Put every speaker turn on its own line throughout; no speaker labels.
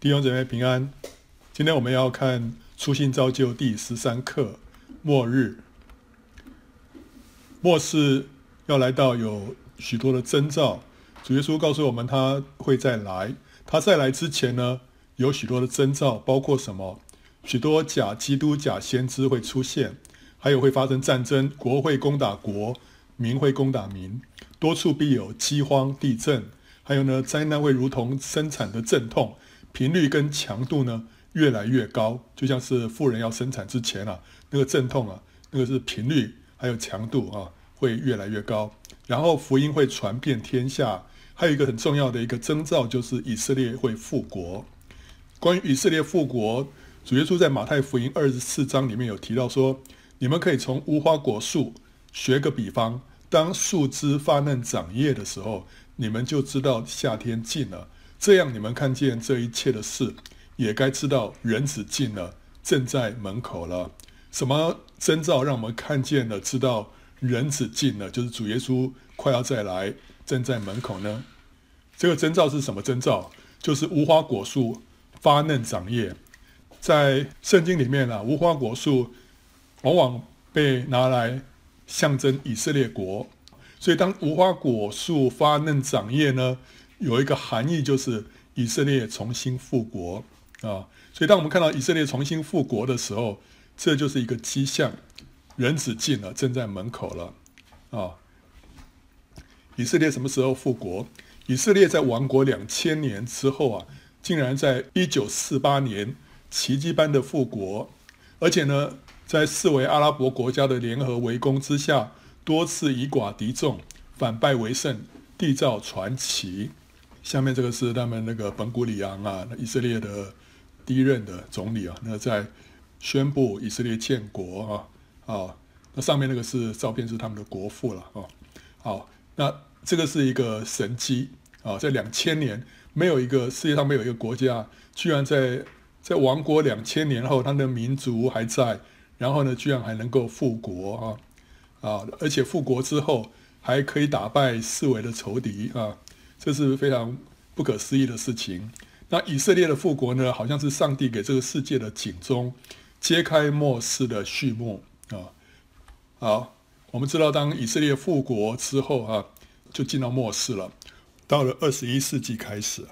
弟兄姊妹平安，今天我们要看初心造就第十三课，末日。末世要来到，有许多的征兆。主耶稣告诉我们，他会再来。他再来之前呢，有许多的征兆，包括什么？许多假基督、假先知会出现，还有会发生战争，国会攻打国，民会攻打民，多处必有饥荒、地震，还有呢，灾难会如同生产的阵痛。频率跟强度呢越来越高，就像是妇人要生产之前啊，那个阵痛啊，那个是频率还有强度啊，会越来越高。然后福音会传遍天下，还有一个很重要的一个征兆就是以色列会复国。关于以色列复国，主耶稣在马太福音二十四章里面有提到说，你们可以从无花果树学个比方，当树枝发嫩长叶的时候，你们就知道夏天近了。这样，你们看见这一切的事，也该知道人子近了，正在门口了。什么征兆让我们看见了，知道人子近了，就是主耶稣快要再来，正在门口呢？这个征兆是什么征兆？就是无花果树发嫩长叶。在圣经里面啊，无花果树往往被拿来象征以色列国。所以，当无花果树发嫩长叶呢，有一个含义就是以色列重新复国啊，所以当我们看到以色列重新复国的时候，这就是一个迹象，人子近了，正在门口了啊。以色列什么时候复国？以色列在亡国两千年之后啊，竟然在一九四八年奇迹般的复国，而且呢，在四维阿拉伯国家的联合围攻之下，多次以寡敌众，反败为胜，缔造传奇。下面这个是他们那个本古里昂啊，以色列的第一任的总理啊，那在宣布以色列建国啊，啊，那上面那个是照片，是他们的国父了啊，好，那这个是一个神迹啊，在两千年没有一个世界上没有一个国家，居然在在亡国两千年后，他的民族还在，然后呢，居然还能够复国啊，啊，而且复国之后还可以打败四围的仇敌啊。这是非常不可思议的事情。那以色列的复国呢，好像是上帝给这个世界的警钟，揭开末世的序幕啊。好，我们知道，当以色列复国之后啊，就进到末世了。到了二十一世纪开始，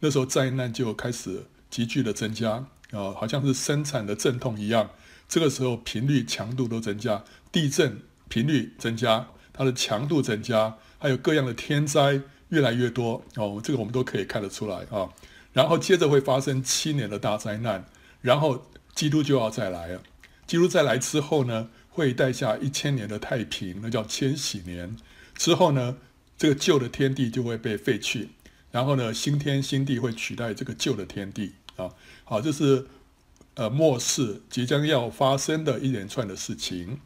那时候灾难就开始急剧的增加啊，好像是生产的阵痛一样。这个时候频率、强度都增加，地震频率增加，它的强度增加，还有各样的天灾。越来越多哦，这个我们都可以看得出来啊。然后接着会发生七年的大灾难，然后基督就要再来了。基督再来之后呢，会带下一千年的太平，那叫千禧年。之后呢，这个旧的天地就会被废去，然后呢，新天新地会取代这个旧的天地啊。好，这是呃末世即将要发生的一连串的事情。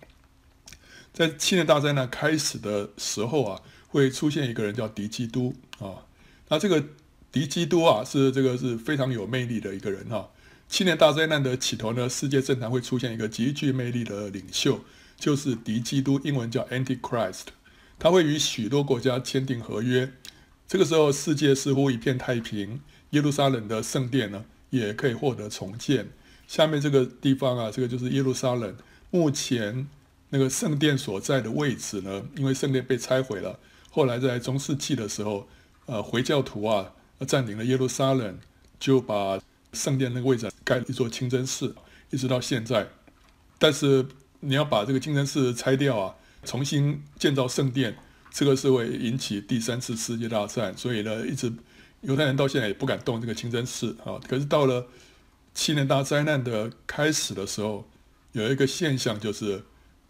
在七年大灾难开始的时候啊。会出现一个人叫敌基督啊，那这个敌基督啊是这个是非常有魅力的一个人哈。七年大灾难的起头呢，世界政坛会出现一个极具魅力的领袖，就是敌基督，英文叫 Antichrist。他会与许多国家签订合约，这个时候世界似乎一片太平，耶路撒冷的圣殿呢也可以获得重建。下面这个地方啊，这个就是耶路撒冷，目前那个圣殿所在的位置呢，因为圣殿被拆毁了。后来在中世纪的时候，呃，回教徒啊占领了耶路撒冷，就把圣殿那个位置盖了一座清真寺，一直到现在。但是你要把这个清真寺拆掉啊，重新建造圣殿，这个是会引起第三次世界大战。所以呢，一直犹太人到现在也不敢动这个清真寺啊。可是到了七年大灾难的开始的时候，有一个现象就是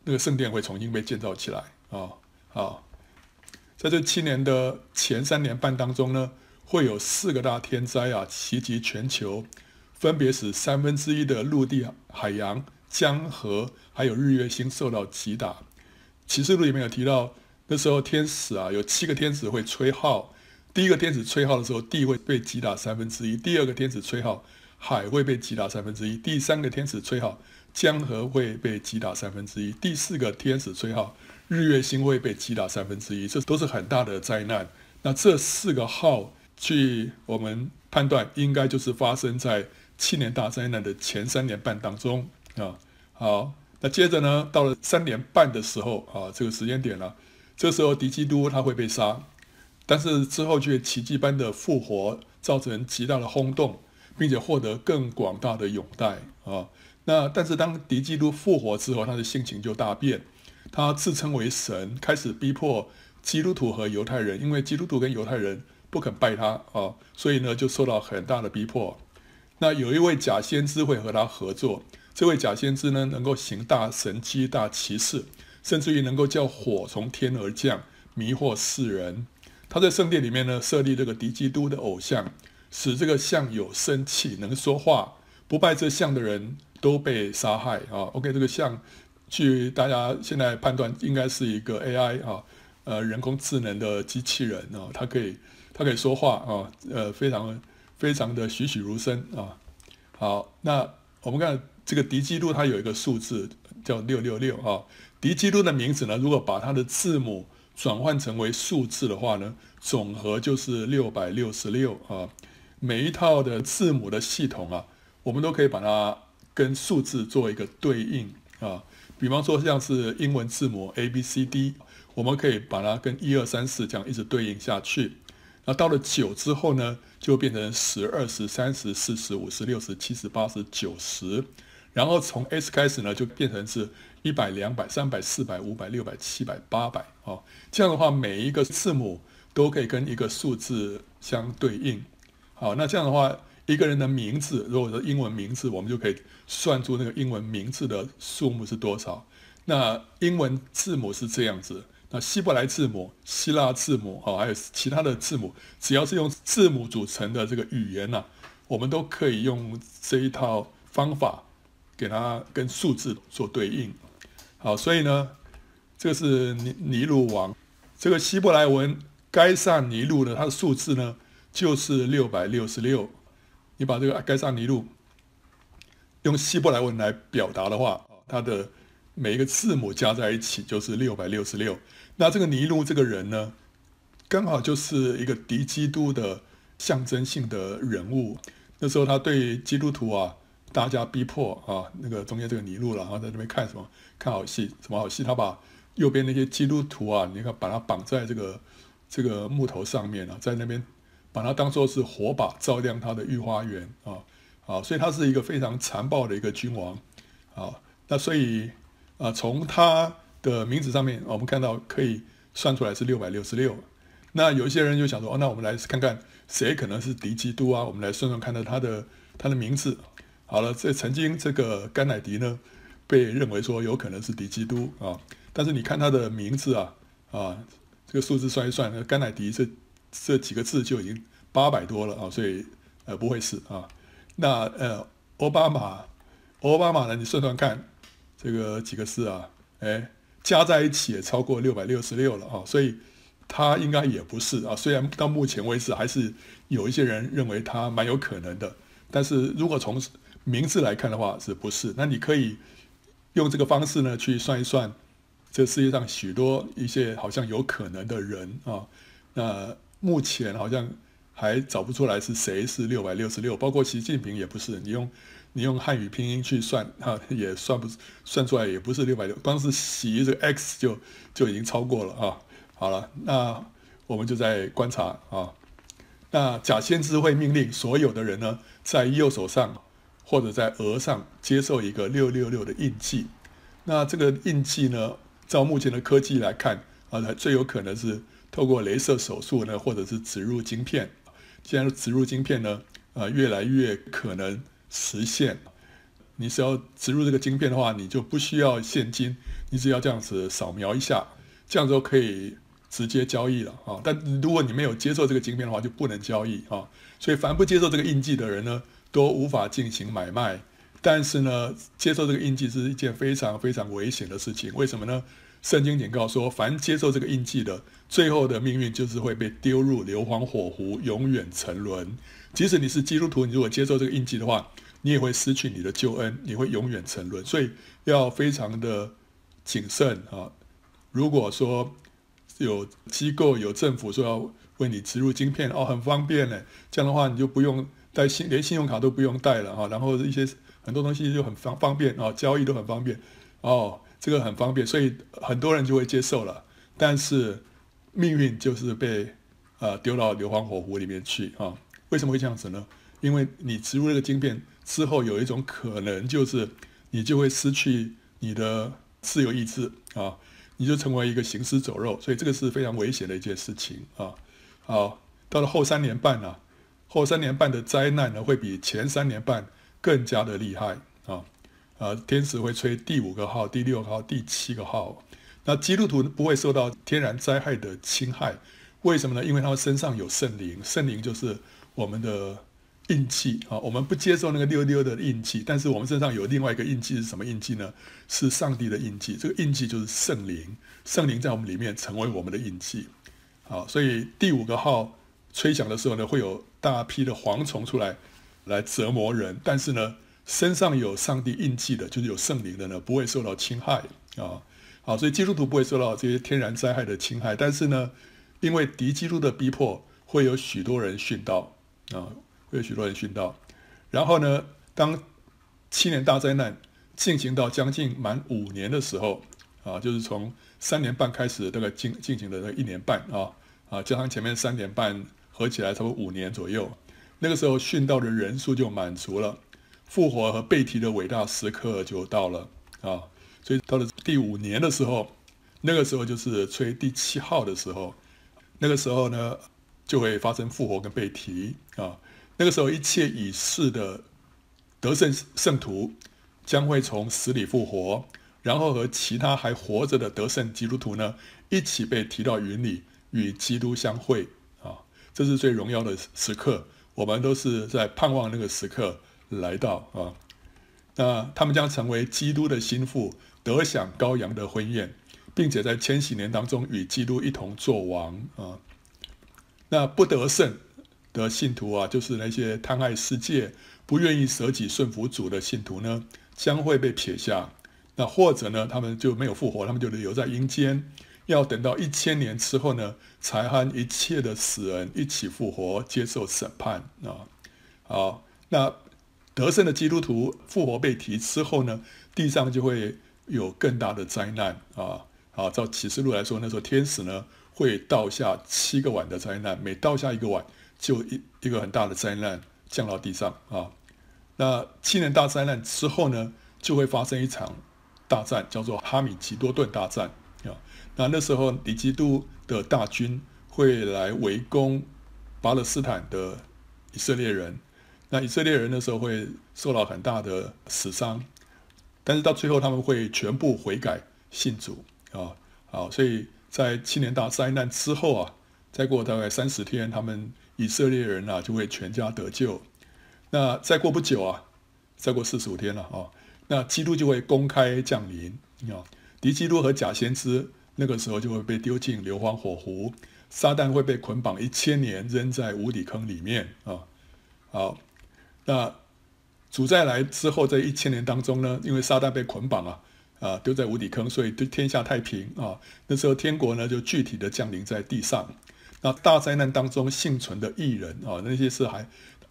那个圣殿会重新被建造起来啊啊。在这七年的前三年半当中呢，会有四个大天灾啊袭击全球，分别使三分之一的陆地、海洋、江河还有日月星受到击打。启示录里面有提到，那时候天使啊有七个天使会吹号，第一个天使吹号的时候，地会被击打三分之一；第二个天使吹号，海会被击打三分之一；第三个天使吹号，江河会被击打三分之一；第四个天使吹号。日月星会被击打三分之一，这都是很大的灾难。那这四个号，据我们判断应该就是发生在七年大灾难的前三年半当中啊。好，那接着呢，到了三年半的时候啊，这个时间点了，这时候敌基督他会被杀，但是之后却奇迹般的复活，造成极大的轰动，并且获得更广大的拥戴啊。那但是当敌基督复活之后，他的性情就大变，他自称为神，开始逼迫基督徒和犹太人，因为基督徒跟犹太人。不肯拜他啊，所以呢就受到很大的逼迫。那有一位假先知会和他合作，这位假先知呢能够行大神迹、大奇事，甚至于能够叫火从天而降，迷惑世人。他在圣殿里面呢设立这个敌基督的偶像，使这个像有生气、能说话。不拜这像的人都被杀害啊。OK，这个像，据大家现在判断应该是一个 AI 啊，呃，人工智能的机器人啊，它可以。它可以说话啊，呃，非常非常的栩栩如生啊。好，那我们看这个迪基督，它有一个数字叫六六六啊。迪基督的名字呢，如果把它的字母转换成为数字的话呢，总和就是六百六十六啊。每一套的字母的系统啊，我们都可以把它跟数字做一个对应啊。比方说像是英文字母 A B C D，我们可以把它跟一二三四这样一直对应下去。那到了九之后呢，就变成十、二十、三十、四十、五十、六十、七十、八十、九十，然后从 S 开始呢，就变成是一百、两百、三百、四百、五百、六百、七百、八百哦。这样的话，每一个字母都可以跟一个数字相对应。好，那这样的话，一个人的名字，如果是英文名字，我们就可以算出那个英文名字的数目是多少。那英文字母是这样子。那希伯来字母、希腊字母，哈，还有其他的字母，只要是用字母组成的这个语言呢，我们都可以用这一套方法给它跟数字做对应。好，所以呢，这个是尼尼禄王，这个希伯来文该上尼禄呢，它的数字呢就是六百六十六。你把这个盖撒尼禄用希伯来文来表达的话，它的每一个字母加在一起就是六百六十六。那这个尼禄这个人呢，刚好就是一个敌基督的象征性的人物。那时候他对基督徒啊，大家逼迫啊，那个中间这个尼禄了，然后在那边看什么？看好戏？什么好戏？他把右边那些基督徒啊，你看把他绑在这个这个木头上面啊，在那边把它当做是火把照亮他的御花园啊啊，所以他是一个非常残暴的一个君王啊。那所以啊，从他。的名字上面，我们看到可以算出来是六百六十六。那有一些人就想说，哦，那我们来看看谁可能是敌基督啊？我们来算算看到他的他的名字。好了，这曾经这个甘乃迪呢，被认为说有可能是敌基督啊。但是你看他的名字啊啊，这个数字算一算，甘乃迪这这几个字就已经八百多了啊，所以呃不会是啊。那呃奥巴马，奥巴马呢？你算算看这个几个字啊？哎。加在一起也超过六百六十六了啊，所以他应该也不是啊。虽然到目前为止还是有一些人认为他蛮有可能的，但是如果从名字来看的话，是不是？那你可以用这个方式呢去算一算，这世界上许多一些好像有可能的人啊，那目前好像还找不出来是谁是六百六十六，包括习近平也不是。你用。你用汉语拼音去算，哈，也算不算出来，也不是六百六，光是习这个 X 就就已经超过了啊。好了，那我们就在观察啊。那假先知会命令所有的人呢，在右手上或者在额上接受一个六六六的印记。那这个印记呢，照目前的科技来看啊，最有可能是透过镭射手术呢，或者是植入晶片。现在植入晶片呢，啊，越来越可能。实现，你只要植入这个晶片的话，你就不需要现金，你只要这样子扫描一下，这样就可以直接交易了啊。但如果你没有接受这个晶片的话，就不能交易啊。所以凡不接受这个印记的人呢，都无法进行买卖。但是呢，接受这个印记是一件非常非常危险的事情。为什么呢？圣经警告说，凡接受这个印记的，最后的命运就是会被丢入硫磺火湖，永远沉沦。即使你是基督徒，你如果接受这个印记的话，你也会失去你的救恩，你会永远沉沦。所以要非常的谨慎啊！如果说有机构、有政府说要为你植入晶片哦，很方便呢。这样的话，你就不用带信，连信用卡都不用带了哈。然后一些很多东西就很方方便啊，交易都很方便哦，这个很方便，所以很多人就会接受了。但是命运就是被呃丢到硫磺火湖里面去啊。为什么会这样子呢？因为你植入这个晶片之后，有一种可能就是你就会失去你的自由意志啊。你就成为一个行尸走肉，所以这个是非常危险的一件事情啊！好，到了后三年半呢、啊，后三年半的灾难呢，会比前三年半更加的厉害啊！啊，天使会吹第五个号、第六个号、第七个号。那基督徒不会受到天然灾害的侵害，为什么呢？因为他们身上有圣灵，圣灵就是我们的。印记啊，我们不接受那个溜溜的印记，但是我们身上有另外一个印记是什么印记呢？是上帝的印记。这个印记就是圣灵，圣灵在我们里面成为我们的印记。好，所以第五个号吹响的时候呢，会有大批的蝗虫出来来折磨人，但是呢，身上有上帝印记的，就是有圣灵的呢，不会受到侵害啊。好，所以基督徒不会受到这些天然灾害的侵害，但是呢，因为敌基督的逼迫，会有许多人殉道啊。会有许多人殉道，然后呢，当七年大灾难进行到将近满五年的时候，啊，就是从三年半开始，大概进进行的那一年半啊，啊，加上前面三年半，合起来差不多五年左右。那个时候殉道的人数就满足了，复活和被提的伟大时刻就到了啊。所以到了第五年的时候，那个时候就是吹第七号的时候，那个时候呢，就会发生复活跟被提啊。那个时候，一切已逝的得胜圣徒将会从死里复活，然后和其他还活着的得胜基督徒呢，一起被提到云里，与基督相会啊！这是最荣耀的时刻，我们都是在盼望那个时刻来到啊！那他们将成为基督的心腹，得享羔羊的婚宴，并且在千禧年当中与基督一同作王啊！那不得胜。的信徒啊，就是那些贪爱世界、不愿意舍己顺服主的信徒呢，将会被撇下。那或者呢，他们就没有复活，他们就留在阴间，要等到一千年之后呢，才和一切的死人一起复活，接受审判啊。好，那得胜的基督徒复活被提之后呢，地上就会有更大的灾难啊。啊，照启示录来说，那时候天使呢会倒下七个碗的灾难，每倒下一个碗。就一一个很大的灾难降到地上啊，那七年大灾难之后呢，就会发生一场大战，叫做哈米吉多顿大战啊。那那时候敌基督的大军会来围攻巴勒斯坦的以色列人，那以色列人那时候会受到很大的死伤，但是到最后他们会全部悔改信主啊。好，所以在七年大灾难之后啊，再过大概三十天，他们。以色列人啊，就会全家得救。那再过不久啊，再过四十五天了啊，那基督就会公开降临啊。敌基督和假先知那个时候就会被丢进硫磺火湖，撒旦会被捆绑一千年，扔在无底坑里面啊。好，那主再来之后，在一千年当中呢，因为撒旦被捆绑啊，啊，丢在无底坑，所以对天下太平啊。那时候天国呢，就具体的降临在地上。那大灾难当中幸存的义人啊，那些是还，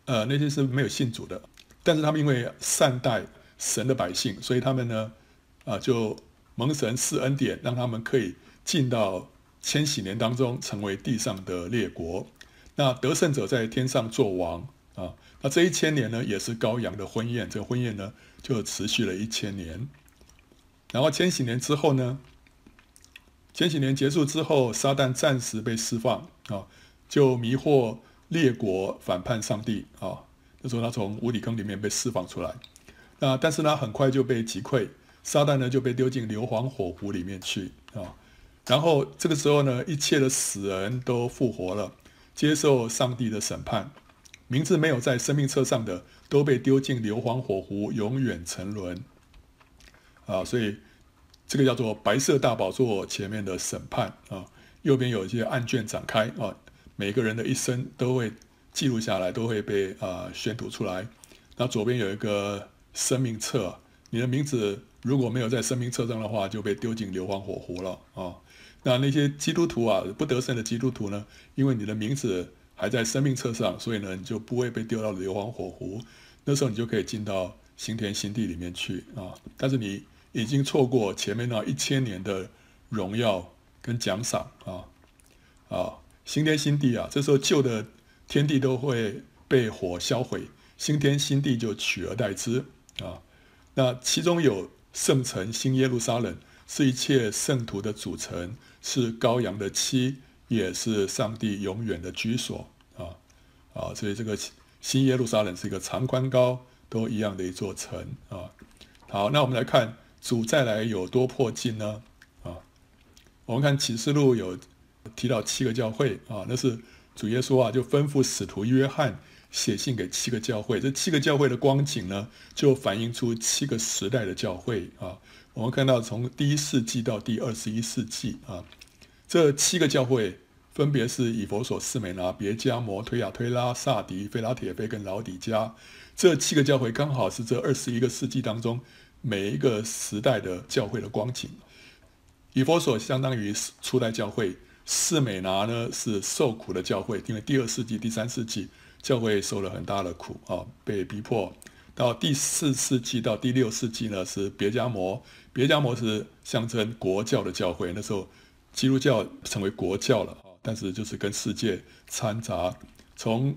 呃，那些是没有信主的，但是他们因为善待神的百姓，所以他们呢，啊，就蒙神赐恩典，让他们可以进到千禧年当中，成为地上的列国。那得胜者在天上作王啊，那这一千年呢，也是羔羊的婚宴，这个婚宴呢，就持续了一千年。然后千禧年之后呢，千禧年结束之后，撒旦暂时被释放啊，就迷惑列国反叛上帝啊。那时候他从无底坑里面被释放出来，那但是呢，很快就被击溃，撒旦呢就被丢进硫磺火湖里面去啊。然后这个时候呢，一切的死人都复活了，接受上帝的审判，名字没有在生命册上的都被丢进硫磺火湖，永远沉沦啊。所以。这个叫做白色大宝座前面的审判啊，右边有一些案卷展开啊，每个人的一生都会记录下来，都会被啊宣读出来。那左边有一个生命册，你的名字如果没有在生命册上的话，就被丢进硫磺火湖了啊。那那些基督徒啊，不得胜的基督徒呢，因为你的名字还在生命册上，所以呢，你就不会被丢到硫磺火湖。那时候你就可以进到新天新地里面去啊。但是你已经错过前面那一千年的荣耀跟奖赏啊啊！新天新地啊，这时候旧的天地都会被火销毁，新天新地就取而代之啊。那其中有圣城新耶路撒冷，是一切圣徒的组成。是羔羊的妻，也是上帝永远的居所啊！所以这个新耶路撒冷是一个长宽高都一样的一座城啊。好，那我们来看主再来有多迫近呢？啊，我们看启示录有提到七个教会啊，那是主耶稣啊就吩咐使徒约翰写信给七个教会。这七个教会的光景呢，就反映出七个时代的教会啊。我们看到从第一世纪到第二十一世纪啊，这七个教会分别是以弗所、士美拿、别迦摩、推亚推拉、撒迪、菲拉铁非跟老底加。这七个教会刚好是这二十一个世纪当中每一个时代的教会的光景。以弗所相当于初代教会，士美拿呢是受苦的教会，因为第二世纪、第三世纪教会受了很大的苦啊，被逼迫。到第四世纪到第六世纪呢是别迦摩。别迦摩是象征国教的教会，那时候基督教成为国教了，但是就是跟世界掺杂。从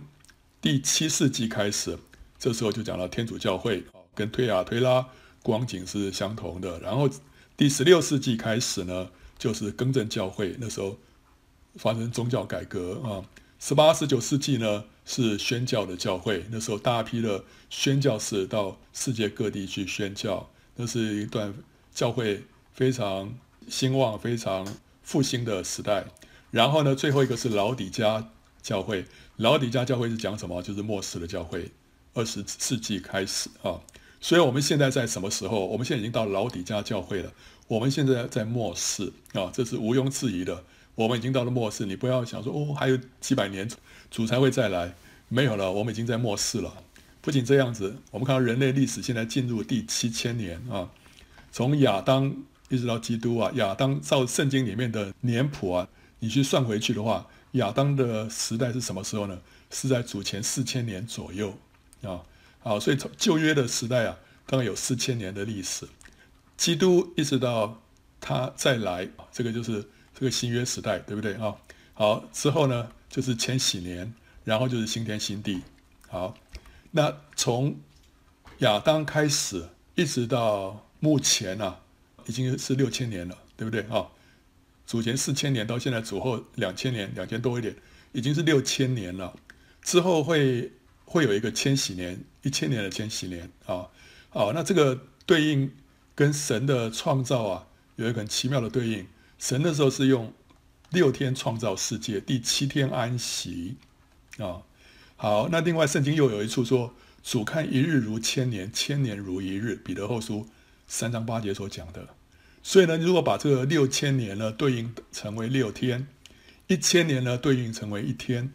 第七世纪开始，这时候就讲到天主教会，跟推雅推拉光景是相同的。然后第十六世纪开始呢，就是更正教会，那时候发生宗教改革啊。十八、十九世纪呢是宣教的教会，那时候大批的宣教士到世界各地去宣教，那是一段。教会非常兴旺、非常复兴的时代。然后呢，最后一个是老底嘉教会。老底嘉教会是讲什么？就是末世的教会。二十世纪开始啊，所以我们现在在什么时候？我们现在已经到老底嘉教会了。我们现在在末世啊，这是毋庸置疑的。我们已经到了末世，你不要想说哦，还有几百年主才会再来，没有了，我们已经在末世了。不仅这样子，我们看到人类历史现在进入第七千年啊。从亚当一直到基督啊，亚当照圣经里面的年谱啊，你去算回去的话，亚当的时代是什么时候呢？是在主前四千年左右啊。好，所以从旧约的时代啊，大概有四千年的历史。基督一直到他再来，这个就是这个新约时代，对不对啊？好，之后呢就是千禧年，然后就是新天新地。好，那从亚当开始一直到。目前啊，已经是六千年了，对不对啊？祖前四千年到现在祖后两千年，两千多一点，已经是六千年了。之后会会有一个千禧年，一千年的千禧年啊。好，那这个对应跟神的创造啊，有一个很奇妙的对应。神的时候是用六天创造世界，第七天安息啊。好，那另外圣经又有一处说，主看一日如千年，千年如一日。彼得后书。三章八节所讲的，所以呢，如果把这个六千年呢对应成为六天，一千年呢对应成为一天，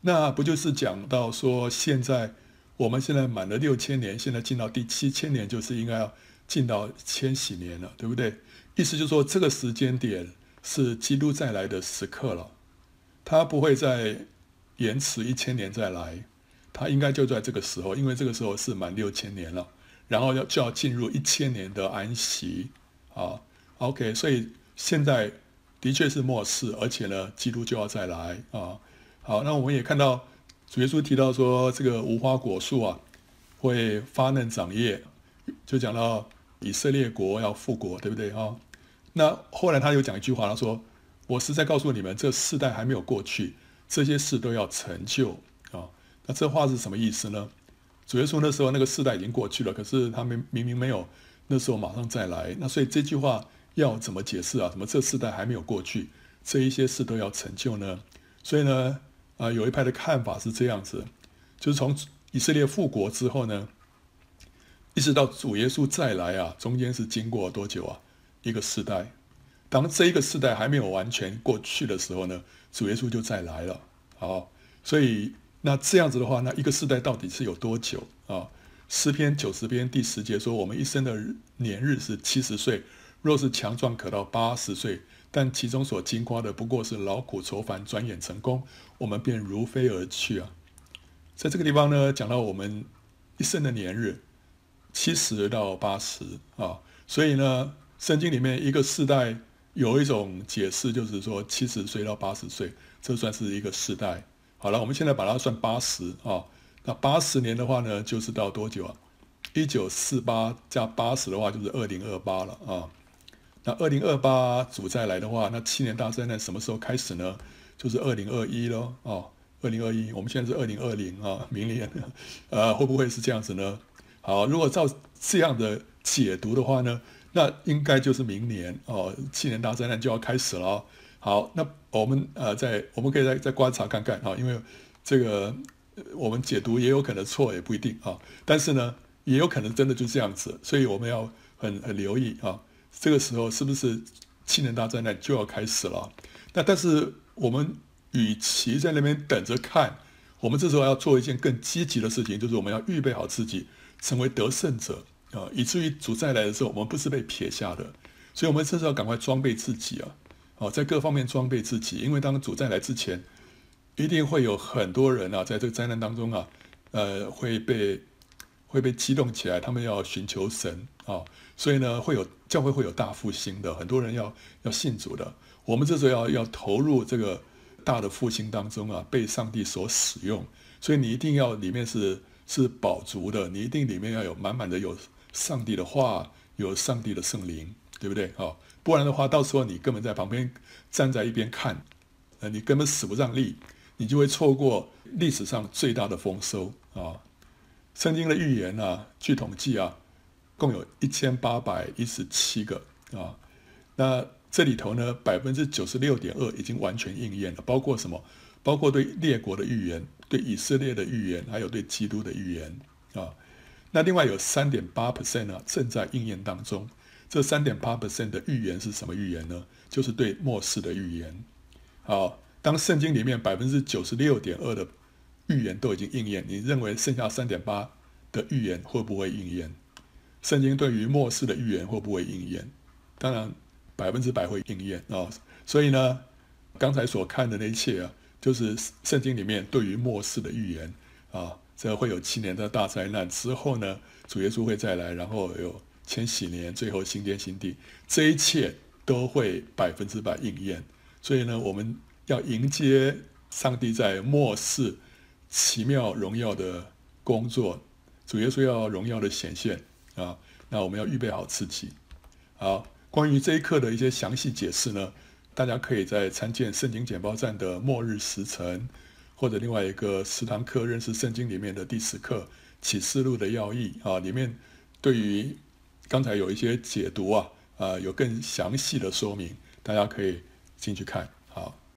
那不就是讲到说，现在我们现在满了六千年，现在进到第七千年，就是应该要进到千禧年了，对不对？意思就是说，这个时间点是基督再来的时刻了，他不会再延迟一千年再来，他应该就在这个时候，因为这个时候是满六千年了。然后要就要进入一千年的安息啊，OK，所以现在的确是末世，而且呢，基督就要再来啊。好，那我们也看到主耶稣提到说，这个无花果树啊会发嫩长叶，就讲到以色列国要复国，对不对啊？那后来他又讲一句话，他说：“我实在告诉你们，这世代还没有过去，这些事都要成就啊。”那这话是什么意思呢？主耶稣那时候那个世代已经过去了，可是他们明明没有那时候马上再来，那所以这句话要怎么解释啊？什么这世代还没有过去，这一些事都要成就呢？所以呢，啊、有一派的看法是这样子，就是从以色列复国之后呢，一直到主耶稣再来啊，中间是经过多久啊？一个世代。当这一个世代还没有完全过去的时候呢，主耶稣就再来了。好，所以。那这样子的话，那一个世代到底是有多久啊？诗篇九十篇第十节说：“我们一生的年日是七十岁，若是强壮，可到八十岁。但其中所经过的不过是劳苦愁烦，转眼成功，我们便如飞而去啊。在这个地方呢，讲到我们一生的年日，七十到八十啊，所以呢，圣经里面一个世代有一种解释，就是说七十岁到八十岁，这算是一个世代。好了，我们现在把它算八十啊，那八十年的话呢，就是到多久啊？一九四八加八十的话，就是二零二八了啊。那二零二八主再来的话，那七年大灾难什么时候开始呢？就是二零二一咯。哦，二零二一，我们现在是二零二零啊，明年，呃，会不会是这样子呢？好，如果照这样的解读的话呢，那应该就是明年哦，七年大灾难就要开始了。好，那我们呃，在我们可以再再观察看看啊，因为这个我们解读也有可能错，也不一定啊。但是呢，也有可能真的就这样子，所以我们要很很留意啊。这个时候是不是七年大灾难就要开始了？那但是我们与其在那边等着看，我们这时候要做一件更积极的事情，就是我们要预备好自己，成为得胜者啊，以至于主再来的时候，我们不是被撇下的。所以，我们这时候要赶快装备自己啊，哦，在各方面装备自己，因为当主再来之前，一定会有很多人啊，在这个灾难当中啊，呃，会被会被激动起来，他们要寻求神啊。所以呢，会有教会会有大复兴的，很多人要要信主的。我们这时候要要投入这个大的复兴当中啊，被上帝所使用。所以你一定要里面是是饱足的，你一定里面要有满满的有上帝的话，有上帝的圣灵，对不对？啊，不然的话，到时候你根本在旁边站在一边看，呃，你根本使不上力，你就会错过历史上最大的丰收啊！圣经的预言啊，据统计啊。共有一千八百一十七个啊，那这里头呢，百分之九十六点二已经完全应验了，包括什么？包括对列国的预言，对以色列的预言，还有对基督的预言啊。那另外有三点八 percent 呢，正在应验当中。这三点八 percent 的预言是什么预言呢？就是对末世的预言。好，当圣经里面百分之九十六点二的预言都已经应验，你认为剩下三点八的预言会不会应验？圣经对于末世的预言会不会应验？当然，百分之百会应验啊！所以呢，刚才所看的那一切啊，就是圣经里面对于末世的预言啊。这会有七年的大灾难之后呢，主耶稣会再来，然后有千禧年，最后新天新地，这一切都会百分之百应验。所以呢，我们要迎接上帝在末世奇妙荣耀的工作，主耶稣要荣耀的显现。啊，那我们要预备好自己。好，关于这一课的一些详细解释呢，大家可以在参见圣经简报站的末日时辰，或者另外一个十堂课认识圣经里面的第十课启示录的要义啊，里面对于刚才有一些解读啊，啊，有更详细的说明，大家可以进去看。